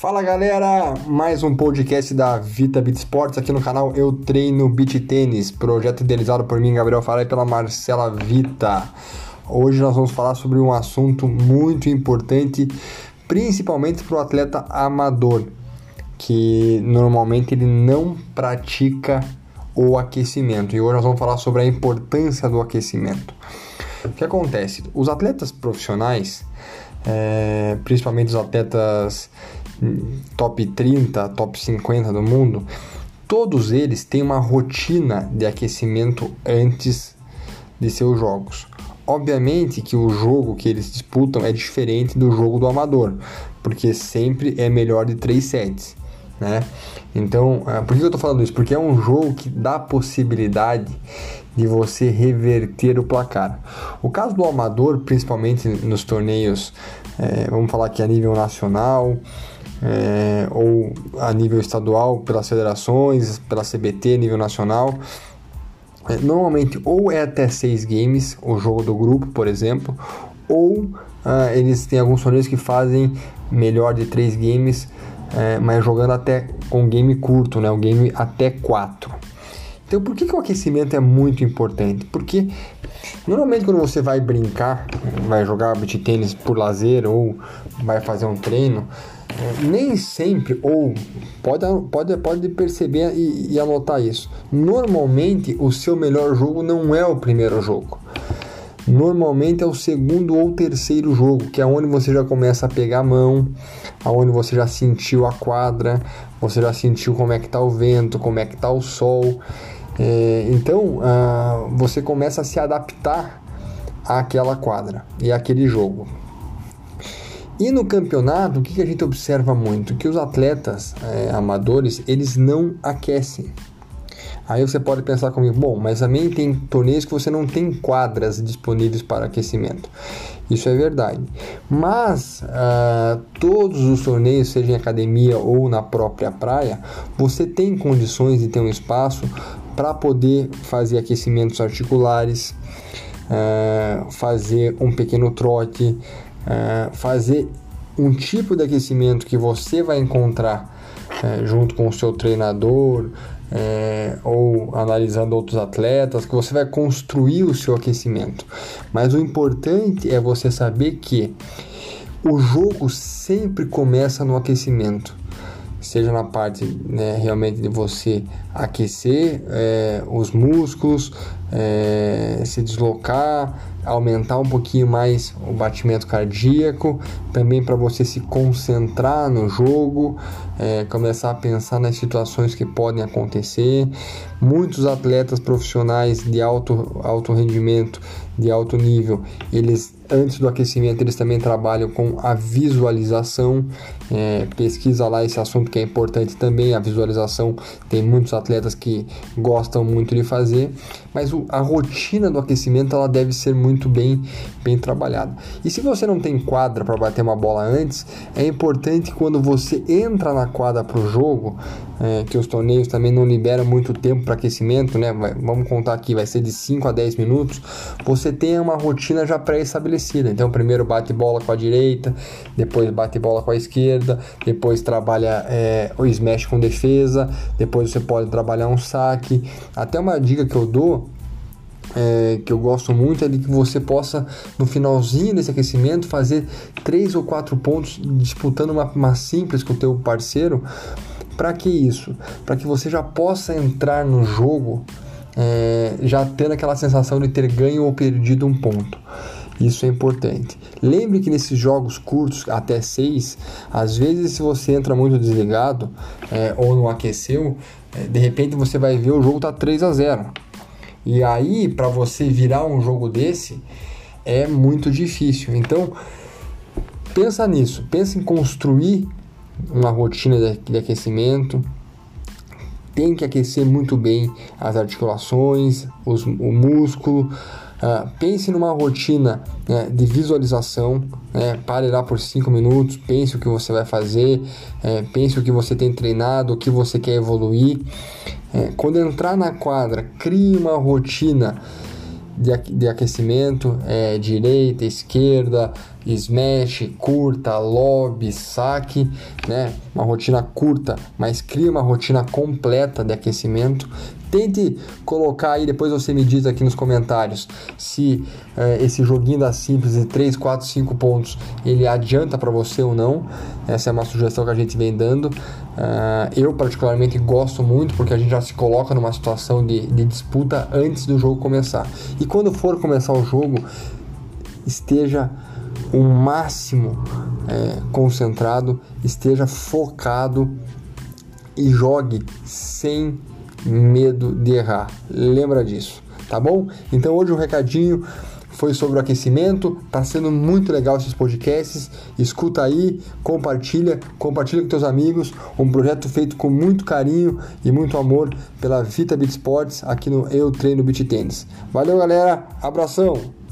Fala galera, mais um podcast da Vita Beat Sports aqui no canal Eu Treino Beat Tênis, projeto idealizado por mim, Gabriel Fala e pela Marcela Vita. Hoje nós vamos falar sobre um assunto muito importante, principalmente para o atleta amador, que normalmente ele não pratica o aquecimento. E hoje nós vamos falar sobre a importância do aquecimento. O que acontece? Os atletas profissionais, é, principalmente os atletas top 30, top 50 do mundo, todos eles têm uma rotina de aquecimento antes de seus jogos. Obviamente que o jogo que eles disputam é diferente do jogo do amador, porque sempre é melhor de 3 sets, né? Então, ah, por que eu tô falando isso? Porque é um jogo que dá possibilidade de você reverter o placar. O caso do amador, principalmente nos torneios, é, vamos falar que a nível nacional, é, ou a nível estadual pelas federações, pela CBT, nível nacional. É, normalmente ou é até seis games, o jogo do grupo, por exemplo, ou ah, eles têm alguns torneios que fazem melhor de três games, é, mas jogando até com game curto, né, um game até quatro. Então, por que, que o aquecimento é muito importante? Porque normalmente quando você vai brincar, vai jogar beat tênis por lazer ou vai fazer um treino, nem sempre, ou pode, pode, pode perceber e, e anotar isso. Normalmente, o seu melhor jogo não é o primeiro jogo. Normalmente é o segundo ou terceiro jogo, que é onde você já começa a pegar a mão, aonde você já sentiu a quadra, você já sentiu como é que tá o vento, como é que tá o sol. É, então ah, você começa a se adaptar àquela quadra e àquele jogo. E no campeonato, o que, a gente observa muito? Que os atletas é, amadores, eles não aquecem. Aí você pode pensar comigo, bom, mas também tem torneios que você não tem quadras disponíveis para aquecimento. Isso é verdade. Mas uh, todos os torneios, seja em academia ou na própria praia, você tem condições de ter um espaço para poder fazer aquecimentos articulares, uh, fazer um pequeno trote, é, fazer um tipo de aquecimento que você vai encontrar é, junto com o seu treinador é, ou analisando outros atletas, que você vai construir o seu aquecimento. Mas o importante é você saber que o jogo sempre começa no aquecimento seja na parte né, realmente de você aquecer é, os músculos, é, se deslocar, aumentar um pouquinho mais o batimento cardíaco, também para você se concentrar no jogo, é, começar a pensar nas situações que podem acontecer. Muitos atletas profissionais de alto, alto rendimento, de alto nível, eles antes do aquecimento eles também trabalham com a visualização. É, pesquisa lá esse assunto que é importante também. A visualização tem muitos atletas que gostam muito de fazer, mas o, a rotina do aquecimento ela deve ser muito bem, bem trabalhada. E se você não tem quadra para bater uma bola antes, é importante quando você entra na quadra para o jogo, é, que os torneios também não liberam muito tempo para aquecimento, né? Vamos contar aqui, vai ser de 5 a 10 minutos. Você tenha uma rotina já pré-estabelecida. Então, primeiro bate bola com a direita, depois bate bola com a esquerda, depois trabalha é, o smash com defesa, depois você pode trabalhar um saque. Até uma dica que eu dou é, que eu gosto muito é de que você possa, no finalzinho desse aquecimento, fazer três ou quatro pontos disputando uma, uma simples com o teu parceiro. Para que isso? Para que você já possa entrar no jogo é, já tendo aquela sensação de ter ganho ou perdido um ponto. Isso é importante. Lembre que nesses jogos curtos, até 6, às vezes se você entra muito desligado é, ou não aqueceu, é, de repente você vai ver o jogo tá 3 a 0 e aí, para você virar um jogo desse, é muito difícil. Então, pensa nisso. Pensa em construir uma rotina de aquecimento. Tem que aquecer muito bem as articulações, os, o músculo. Uh, pense numa rotina né, de visualização, né, pare lá por 5 minutos, pense o que você vai fazer, é, pense o que você tem treinado, o que você quer evoluir é, quando entrar na quadra, crie uma rotina de, aquecimento, é, direita, esquerda, smash, curta, lobby, saque, né? Uma rotina curta, mas cria uma rotina completa de aquecimento. Tente colocar aí, depois você me diz aqui nos comentários se é, esse joguinho da simples de 3, 4, 5 pontos ele adianta para você ou não. Essa é uma sugestão que a gente vem dando. Uh, eu, particularmente, gosto muito porque a gente já se coloca numa situação de, de disputa antes do jogo começar. E quando for começar o jogo, esteja o máximo é, concentrado, esteja focado e jogue sem medo de errar. Lembra disso, tá bom? Então hoje o um recadinho foi sobre o aquecimento, tá sendo muito legal esses podcasts. Escuta aí, compartilha, compartilha com teus amigos. Um projeto feito com muito carinho e muito amor pela Vita Beat Sports aqui no Eu Treino Beat Tênis. Valeu, galera. Abração.